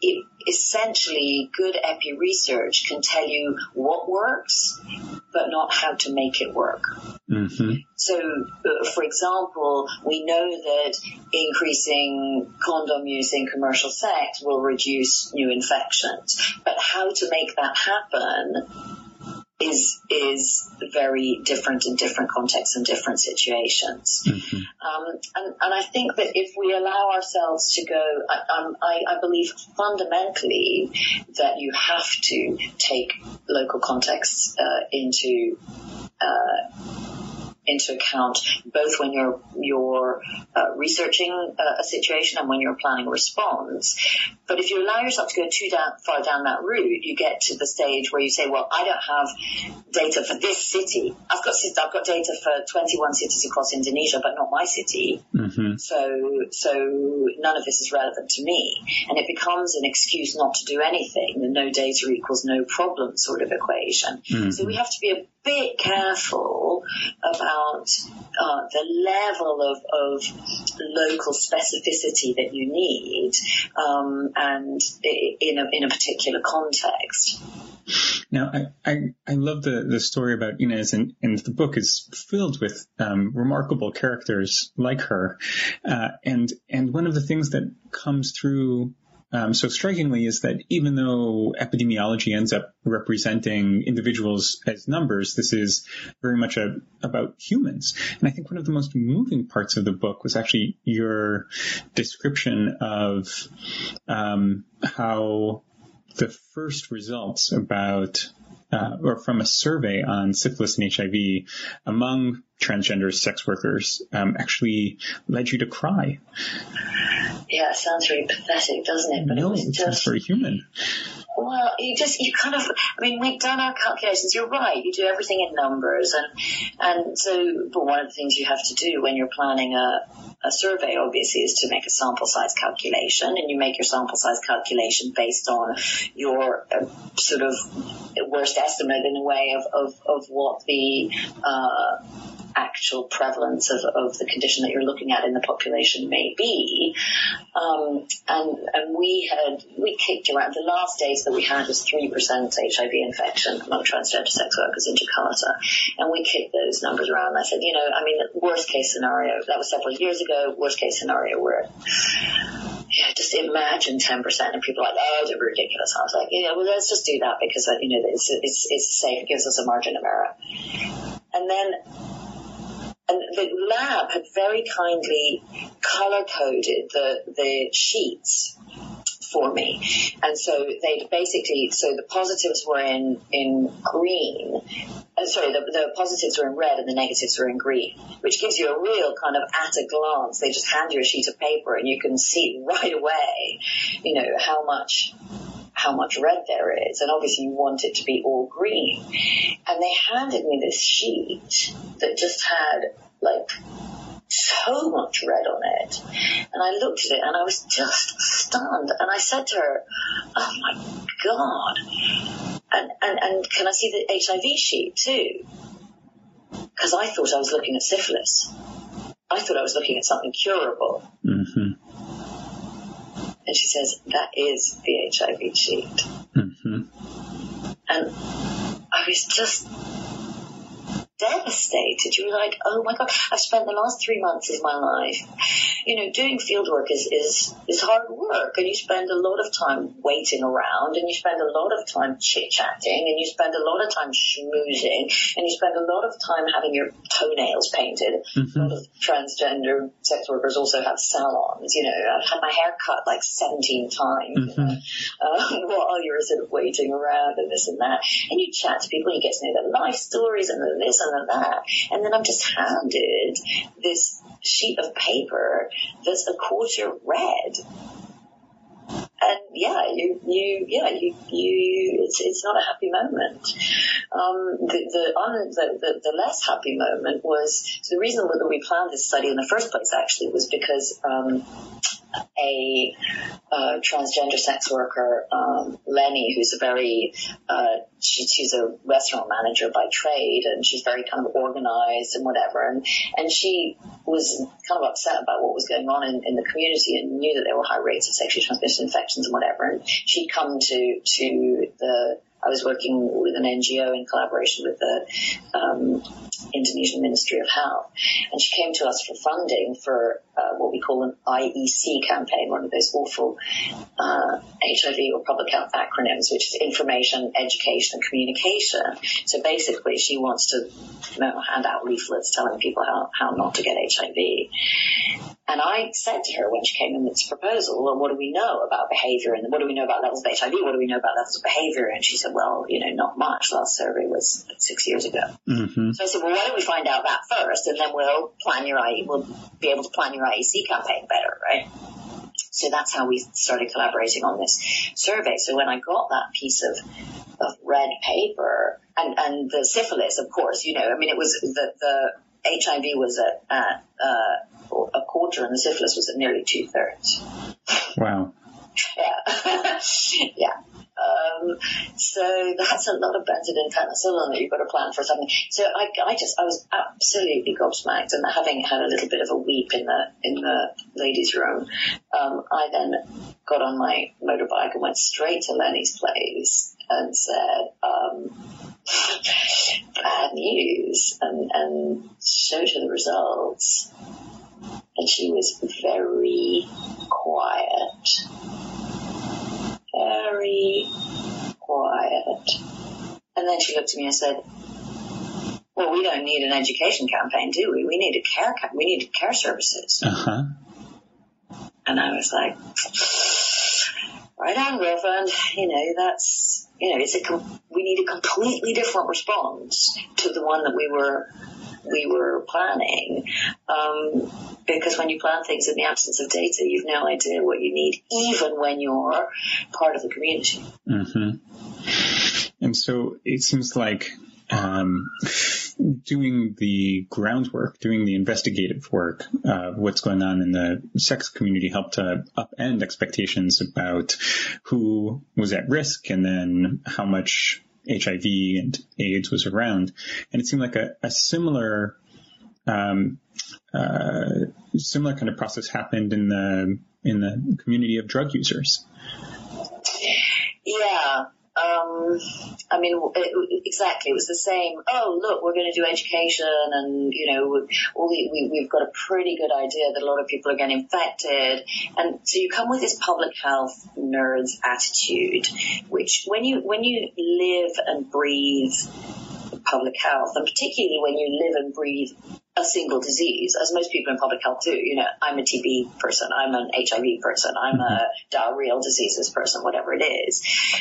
it, essentially good epi research can tell you what works, but not how to make it work. Mm-hmm. So, uh, for example, we know that increasing condom use in commercial sex will reduce new infections, but how to make that happen is is very different in different contexts and different situations. Mm-hmm. Um, and, and I think that if we allow ourselves to go, I, um, I, I, believe fundamentally that you have to take local contexts uh, into uh, into account both when you're you're uh, researching a, a, situation and when you're planning a response. But if you allow yourself to go too down, far down that route, you get to the stage where you say, "Well, I don't have data for this city. I've got I've got data for 21 cities across Indonesia, but not my city. Mm-hmm. So so none of this is relevant to me." And it becomes an excuse not to do anything. The no data equals no problem sort of equation. Mm-hmm. So we have to be a bit careful about uh, the level of, of, local specificity that you need um, and in a, in a particular context. Now, I, I, I, love the, the story about Inez, and, and the book is filled with um, remarkable characters like her. Uh, and and one of the things that comes through um, so strikingly is that even though epidemiology ends up representing individuals as numbers, this is very much a, about humans. And I think one of the most moving parts of the book was actually your description of um, how the first results about uh, or from a survey on syphilis and HIV among transgender sex workers um, actually led you to cry. Yeah, it sounds very pathetic, doesn't it? But no, it, it sounds very human. Well, you just you kind of I mean we've done our calculations. You're right. You do everything in numbers, and and so but one of the things you have to do when you're planning a a survey obviously is to make a sample size calculation, and you make your sample size calculation based on your uh, sort of worst estimate in a way of of, of what the uh, actual prevalence of, of the condition that you're looking at in the population may be. Um, and, and we had, we kicked around, the last data that we had was 3% HIV infection among transgender sex workers in Jakarta. And we kicked those numbers around. I said, you know, I mean, worst case scenario, that was several years ago, worst case scenario where yeah, just imagine 10% and people are like, oh, they're ridiculous. I was like, yeah, well, let's just do that because, uh, you know, it's, it's, it's safe. It gives us a margin of error. And then and the lab had very kindly color coded the, the sheets for me. And so they basically, so the positives were in, in green uh, sorry, the, the positives were in red and the negatives were in green, which gives you a real kind of at a glance. They just hand you a sheet of paper and you can see right away, you know, how much how much red there is, and obviously you want it to be all green. And they handed me this sheet that just had like so much red on it. And I looked at it and I was just stunned. And I said to her, Oh my God. And, and, and can I see the HIV sheet too? Because I thought I was looking at syphilis. I thought I was looking at something curable. Mm-hmm. And she says, That is the HIV sheet. Mm-hmm. And I was just devastated. You were like, oh my God, I've spent the last three months of my life, you know, doing field work is, is, is hard work and you spend a lot of time waiting around and you spend a lot of time chit chatting and you spend a lot of time schmoozing and you spend a lot of time having your toenails painted. Mm-hmm. A lot of transgender sex workers also have salons, you know, I've had my hair cut like 17 times mm-hmm. you know, um, while you're sort of waiting around and this and that. And you chat to people and you get to know their life stories and this and that. And then I'm just handed this sheet of paper that's a quarter red. And yeah, you, you, yeah, you, you, it's, it's not a happy moment. Um, the, the, un, the, the, the, less happy moment was, so the reason that we planned this study in the first place actually was because, um, a uh, transgender sex worker, um, Lenny, who's a very, uh, she, she's a restaurant manager by trade and she's very kind of organized and whatever. And, and she was kind of upset about what was going on in, in the community and knew that there were high rates of sexually transmitted infections and whatever. And she'd come to, to the, I was working with an NGO in collaboration with the um, Indonesian Ministry of Health, and she came to us for funding for uh, what we call an IEC campaign, one of those awful uh, HIV or public health acronyms, which is information, education, and communication. So basically, she wants to you know, hand out leaflets telling people how, how not to get HIV. And I said to her when she came in with this proposal, well, what do we know about behavior and what do we know about levels of HIV? What do we know about levels of behavior? And she said, well, you know, not much. Last survey was six years ago. Mm-hmm. So I said, well, why don't we find out that first and then we'll plan your, we'll be able to plan your IEC campaign better, right? So that's how we started collaborating on this survey. So when I got that piece of, of red paper and, and the syphilis, of course, you know, I mean, it was the, the HIV was at, at uh, a quarter and the syphilis was at nearly two thirds. Wow. Yeah. yeah. Um, so that's a lot of benzyl penicillin that you've got to plan for something. So I, I just, I was absolutely gobsmacked and having had a little bit of a weep in the, in the ladies room, um, I then got on my motorbike and went straight to Lenny's place and said, um, bad news and, and showed her the results. And she was very quiet. Very quiet. And then she looked at me and said, well, we don't need an education campaign, do we? We need a care, we need care services. Uh-huh. And I was like, right on, girlfriend. You know, that's, you know, it's a, com- we need a completely different response to the one that we were, we were planning. Um, because when you plan things in the absence of data, you've no idea what you need, even when you're part of the community. Mm-hmm. And so it seems like um, doing the groundwork, doing the investigative work of what's going on in the sex community helped to upend expectations about who was at risk and then how much HIV and AIDS was around. And it seemed like a, a similar, um, uh, similar kind of process happened in the in the community of drug users. Yeah, um, I mean, it, exactly. It was the same. Oh, look, we're going to do education, and you know, all the, we, we've got a pretty good idea that a lot of people are getting infected, and so you come with this public health nerds attitude, which when you when you live and breathe public health, and particularly when you live and breathe a single disease, as most people in public health do. You know, I'm a TB person, I'm an HIV person, I'm a diarrheal diseases person, whatever it is.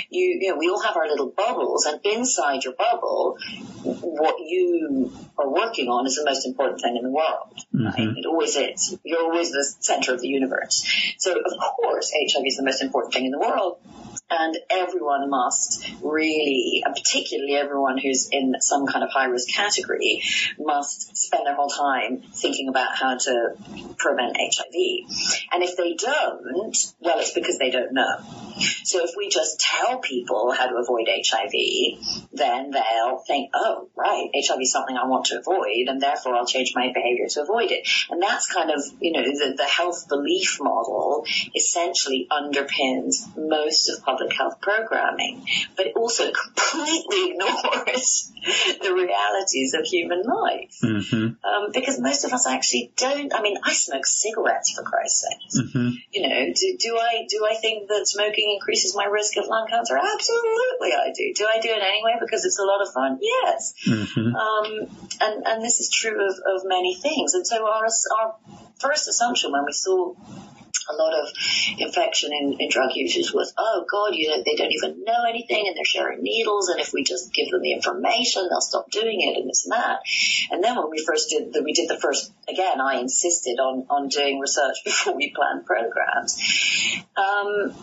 You, you know, we all have our little bubbles, and inside your bubble, what you are working on is the most important thing in the world. Mm-hmm. Right? It always is. You're always the center of the universe. So, of course, HIV is the most important thing in the world and everyone must really, and particularly everyone who's in some kind of high risk category, must spend their whole time thinking about how to prevent HIV. And if they don't, well, it's because they don't know. So if we just tell people how to avoid HIV, then they'll think, oh, right, HIV is something I want to avoid, and therefore I'll change my behavior to avoid it. And that's kind of, you know, the, the health belief model essentially underpins most of public health programming, but it also completely ignores the realities of human life. Mm-hmm. Um, because most of us actually don't, I mean, I smoke cigarettes for Christ's sake. Mm-hmm. You know, do, do I, do I think that smoking increases my risk of lung cancer? Absolutely I do. Do I do it anyway because it's a lot of fun? Yes. Mm-hmm. Um, and, and this is true of, of many things. And so our, our first assumption when we saw a lot of infection in, in drug users was, oh God, you know, they don't even know anything and they're sharing needles. And if we just give them the information, they'll stop doing it and this and that. And then when we first did the, we did the first, again, I insisted on, on doing research before we planned programs. Um,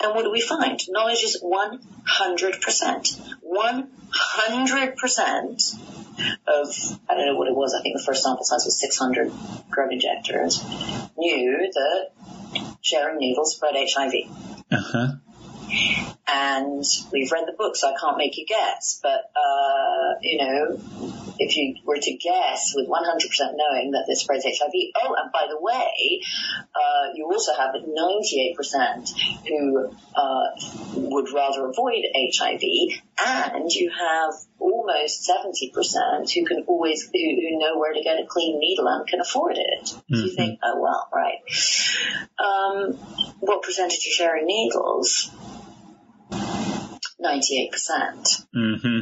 and what do we find? Knowledge is 100%. 100% of, I don't know what it was, I think the first sample size was 600 drug injectors, knew that sharing needles spread HIV. Uh-huh. And we've read the book, so I can't make you guess. But, uh, you know, if you were to guess with 100% knowing that this spreads HIV, oh, and by the way, uh, you also have 98% who uh, would rather avoid HIV, and you have almost 70% who can always, who, who, know where to get a clean needle and can afford it. Mm-hmm. So you think, oh well, right. Um, what percentage are sharing needles? 98%. Mm-hmm.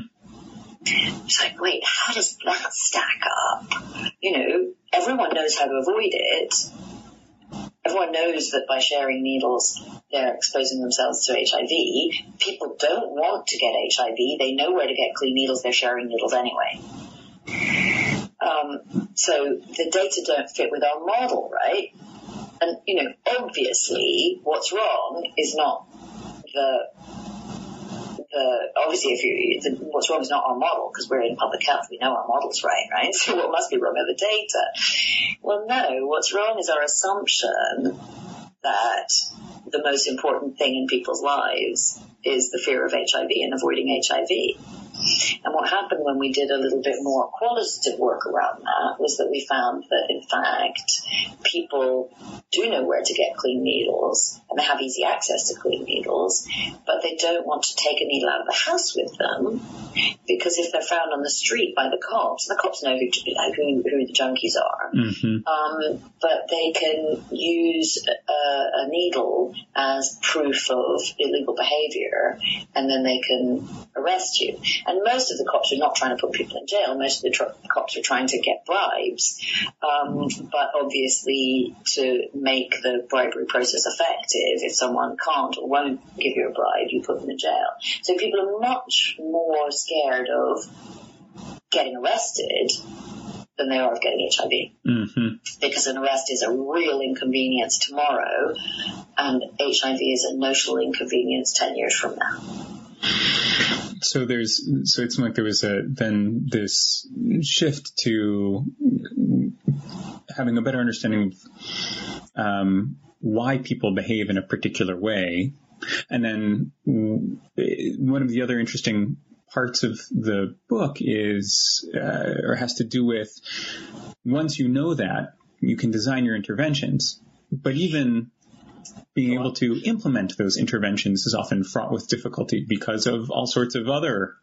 It's like, wait, how does that stack up? You know, everyone knows how to avoid it. Everyone knows that by sharing needles, they're exposing themselves to HIV. People don't want to get HIV. They know where to get clean needles. They're sharing needles anyway. Um, so the data don't fit with our model, right? And, you know, obviously what's wrong is not the the obviously if you what's wrong is not our model because we're in public health we know our model's right right? So what must be wrong are the data. Well no what's wrong is our assumption that the most important thing in people's lives is the fear of HIV and avoiding HIV and what happened when we did a little bit more qualitative work around that was that we found that in fact people do know where to get clean needles and they have easy access to clean needles, but they don't want to take a needle out of the house with them because if they're found on the street by the cops, the cops know who, who, who the junkies are, mm-hmm. um, but they can use a, a needle as proof of illegal behavior and then they can arrest you. And most of the cops are not trying to put people in jail. Most of the tr- cops are trying to get bribes. Um, but obviously, to make the bribery process effective, if someone can't or won't give you a bribe, you put them in jail. So people are much more scared of getting arrested than they are of getting HIV. Mm-hmm. Because an arrest is a real inconvenience tomorrow, and HIV is a notional inconvenience 10 years from now so there's so it's like there was a then this shift to having a better understanding of um, why people behave in a particular way, and then one of the other interesting parts of the book is uh, or has to do with once you know that you can design your interventions, but even being able to implement those interventions is often fraught with difficulty because of all sorts of other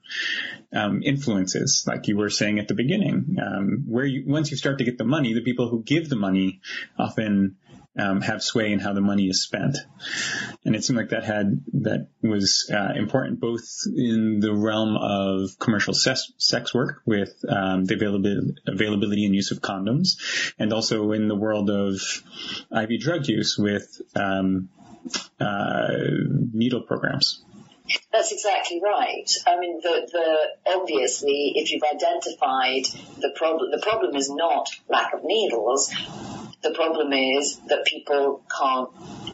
um, influences, like you were saying at the beginning. Um, where you, once you start to get the money, the people who give the money often um, have sway in how the money is spent. And it seemed like that had that was uh, important both in the realm of commercial sex, sex work with um, the availability, availability and use of condoms, and also in the world of IV drug use with um, uh, needle programs. That's exactly right. I mean, the, the obviously, if you've identified the problem, the problem is not lack of needles. The problem is that people can't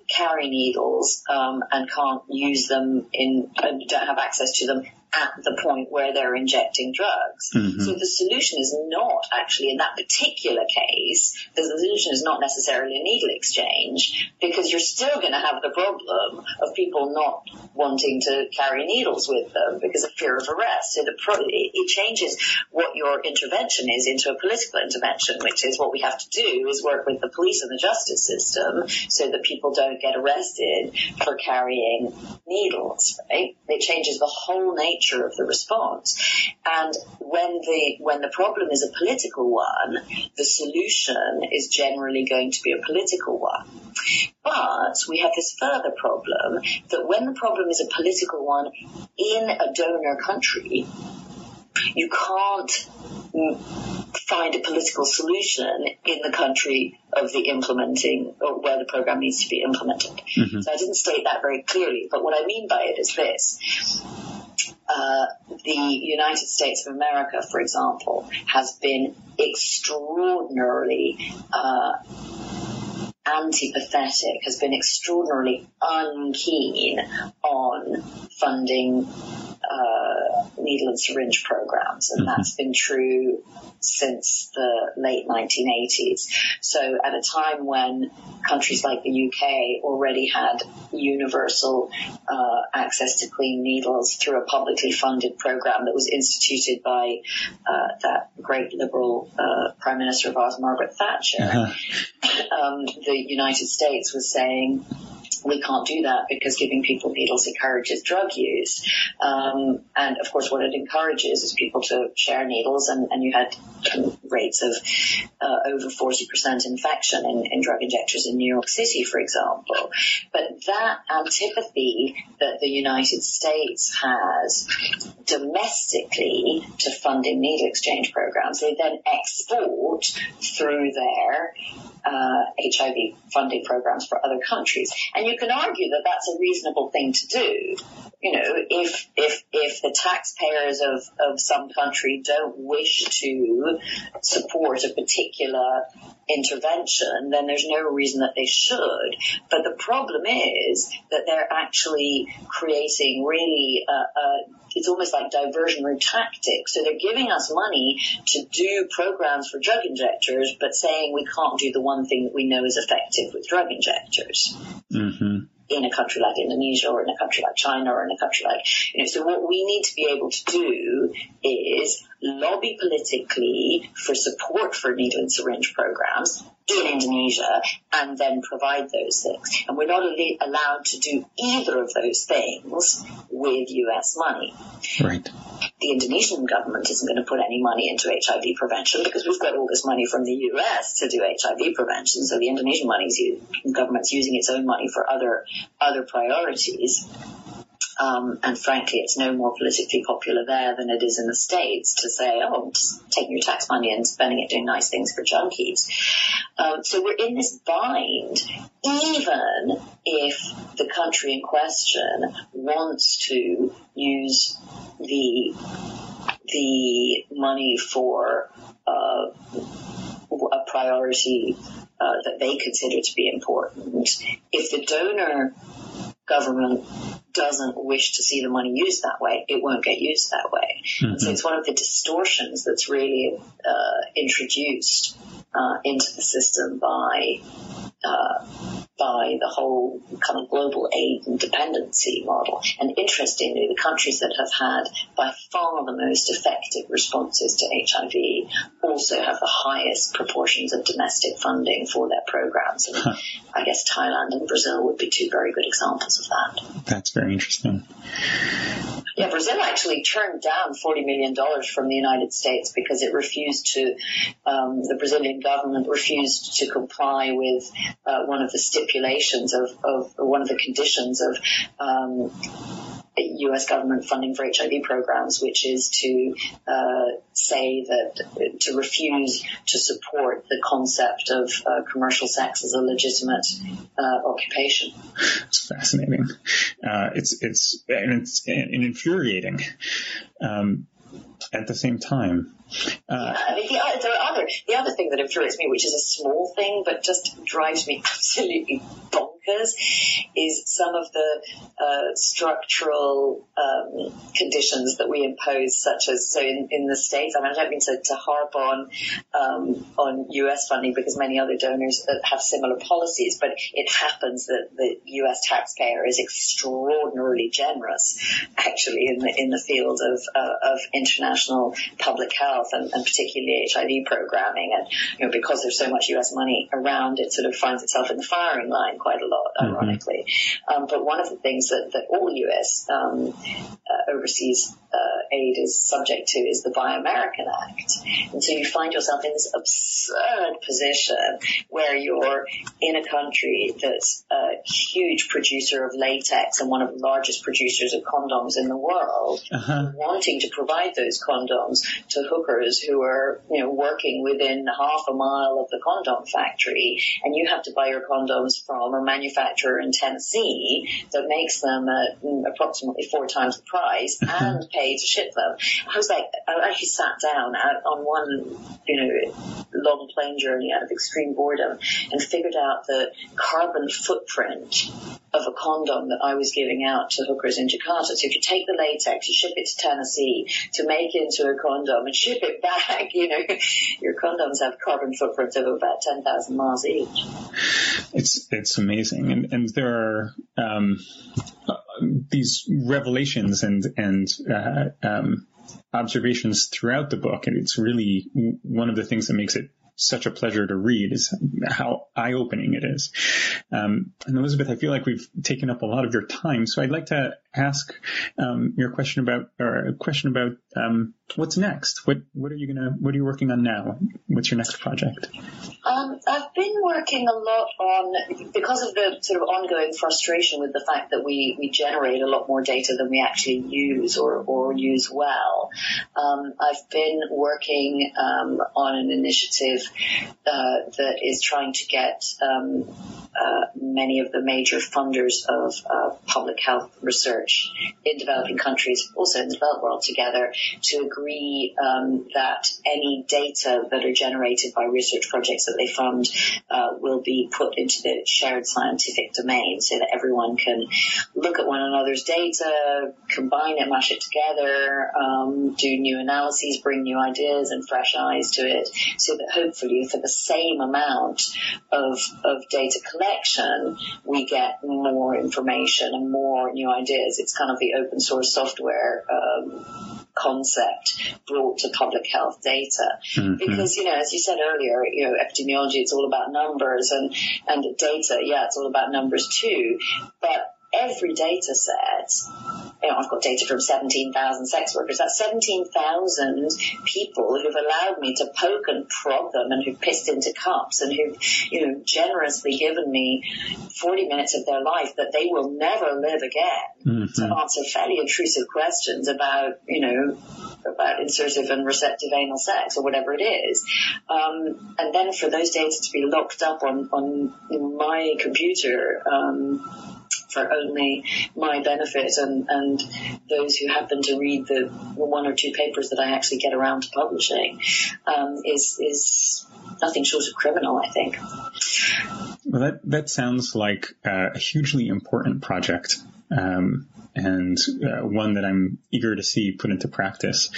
carry needles um, and can't use them in and don't have access to them at the point where they're injecting drugs. Mm-hmm. So the solution is not actually in that particular case, the solution is not necessarily a needle exchange because you're still going to have the problem of people not wanting to carry needles with them because of fear of arrest. So the pro- it changes what your intervention is into a political intervention, which is what we have to do is work with the police and the justice system so that people don't get arrested for carrying needles, right? It changes the whole nature nature of the response. And when the when the problem is a political one, the solution is generally going to be a political one. But we have this further problem that when the problem is a political one in a donor country, you can't find a political solution in the country of the implementing or where the program needs to be implemented. Mm-hmm. So I didn't state that very clearly, but what I mean by it is this. Uh, the United States of America, for example, has been extraordinarily uh, antipathetic, has been extraordinarily unkeen on funding uh, needle and syringe programs, and mm-hmm. that's been true since the late 1980s. So at a time when countries like the UK already had universal uh, access to clean needles through a publicly funded program that was instituted by uh, that great liberal uh, Prime Minister of ours, Margaret Thatcher, uh-huh. um, the United States was saying, we can't do that because giving people needles encourages drug use. Um, and of course, what it encourages is people to share needles, and, and you had rates of uh, over 40% infection in, in drug injectors in New York City, for example. But that antipathy that the United States has domestically to funding needle exchange programs, they then export through their uh, HIV funding programs for other countries. And you can argue that that's a reasonable thing to do. You know, if if if the taxpayers of of some country don't wish to support a particular intervention, then there's no reason that they should. But the problem is that they're actually creating really, uh, uh, it's almost like diversionary tactics. So they're giving us money to do programs for drug injectors, but saying we can't do the one thing that we know is effective with drug injectors. Mm-hmm in a country like Indonesia or in a country like China or in a country like, you know, so what we need to be able to do is lobby politically for support for needle and syringe programs in Indonesia and then provide those things. And we're not allowed to do either of those things with US money. Right. The Indonesian government isn't going to put any money into HIV prevention because we've got all this money from the US to do HIV prevention. So the Indonesian money's government's using its own money for other other priorities. Um, and frankly, it's no more politically popular there than it is in the States to say, oh, just taking your tax money and spending it doing nice things for junkies. Um, so we're in this bind, even if the country in question wants to use the the money for uh, a priority uh, that they consider to be important. If the donor government doesn't wish to see the money used that way, it won't get used that way. Mm-hmm. So it's one of the distortions that's really uh, introduced uh, into the system by uh, by the whole kind of global aid and dependency model. And interestingly, the countries that have had by far the most effective responses to HIV also have the highest proportions of domestic funding for their programs. And huh. I guess Thailand and Brazil would be two very good examples of that. That's very interesting. Yeah, Brazil actually turned down $40 million from the United States because it refused to, um, the Brazilian government refused to comply with uh, one of the stipulations of, of one of the conditions of um, U.S. government funding for HIV programs, which is to uh, say that to refuse to support the concept of uh, commercial sex as a legitimate uh, occupation. It's fascinating. Uh, it's it's and it's and infuriating. Um, at the same time. Uh, yeah, I mean, the, are other, the other thing that infuriates me, which is a small thing, but just drives me absolutely bonkers is some of the uh, structural um, conditions that we impose, such as so in, in the states. I mean, I don't mean to, to harp on um, on U.S. funding because many other donors have similar policies, but it happens that the U.S. taxpayer is extraordinarily generous, actually, in the in the field of uh, of international public health and, and particularly HIV programming, and you know because there's so much U.S. money around, it sort of finds itself in the firing line quite a lot lot, mm-hmm. ironically. Mm-hmm. Um, but one of the things that, that all U.S. Um, uh, overseas uh, aid is subject to is the Buy American Act. And so you find yourself in this absurd position where you're in a country that's a huge producer of latex and one of the largest producers of condoms in the world, uh-huh. wanting to provide those condoms to hookers who are, you know, working within half a mile of the condom factory, and you have to buy your condoms from a manufacturer in Tennessee that makes them at approximately four times the price mm-hmm. and pay to ship them. I was like, I actually sat down out on one, you know, long plane journey out of extreme boredom and figured out the carbon footprint of a condom that I was giving out to hookers in Jakarta. So if you take the latex, you ship it to Tennessee to make into a condom and ship it back, you know, your condoms have carbon footprints of about 10,000 miles each. It's, it's amazing. And, and there are, um, these revelations and and uh, um, observations throughout the book, and it's really one of the things that makes it such a pleasure to read is how eye-opening it is. Um, and Elizabeth, I feel like we've taken up a lot of your time, so I'd like to ask um, your question about or a question about um, what's next. What what are you gonna what are you working on now? What's your next project? Um, I've been working a lot on because of the sort of ongoing frustration with the fact that we we generate a lot more data than we actually use or or use well. Um, I've been working um, on an initiative uh, that is trying to get um, uh, many of the major funders of uh, public health research in developing countries, also in the developed world, together to agree um, that any data that are generated by research projects that they fund uh, will be put into the shared scientific domain so that everyone can look at one another's data, combine it, mash it together, um, do new analyses, bring new ideas and fresh eyes to it, so that hopefully for the same amount of, of data collection, we get more information and more new ideas. It's kind of the open source software um, concept brought to public health data. Mm-hmm. Because, you know, as you said earlier, you know, epidemiology, it's all about numbers and, and data, yeah, it's all about numbers too. But every data set, you know, I've got data from 17,000 sex workers. That's 17,000 people who've allowed me to poke and prod them and who've pissed into cups and who've, you know, generously given me 40 minutes of their life that they will never live again mm-hmm. to answer fairly intrusive questions about, you know, about insertive and receptive anal sex or whatever it is. Um, and then for those data to be locked up on, on my computer, um, for only my benefit and, and those who happen to read the one or two papers that I actually get around to publishing um, is is nothing short of criminal, I think. Well, that that sounds like a hugely important project. Um, and uh, one that I'm eager to see put into practice.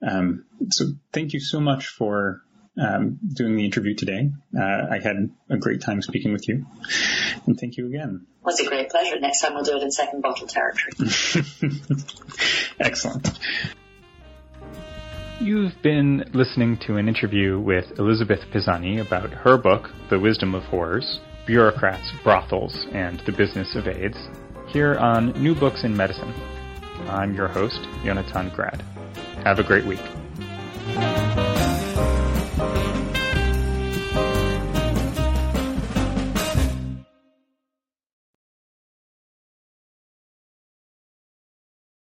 Um, so thank you so much for um, doing the interview today. Uh, I had a great time speaking with you, and thank you again. It was a great pleasure. Next time we'll do it in second bottle territory. Excellent. You've been listening to an interview with Elizabeth Pisani about her book, The Wisdom of Whores Bureaucrats, Brothels, and the Business of AIDS, here on New Books in Medicine. I'm your host, Yonatan Grad. Have a great week.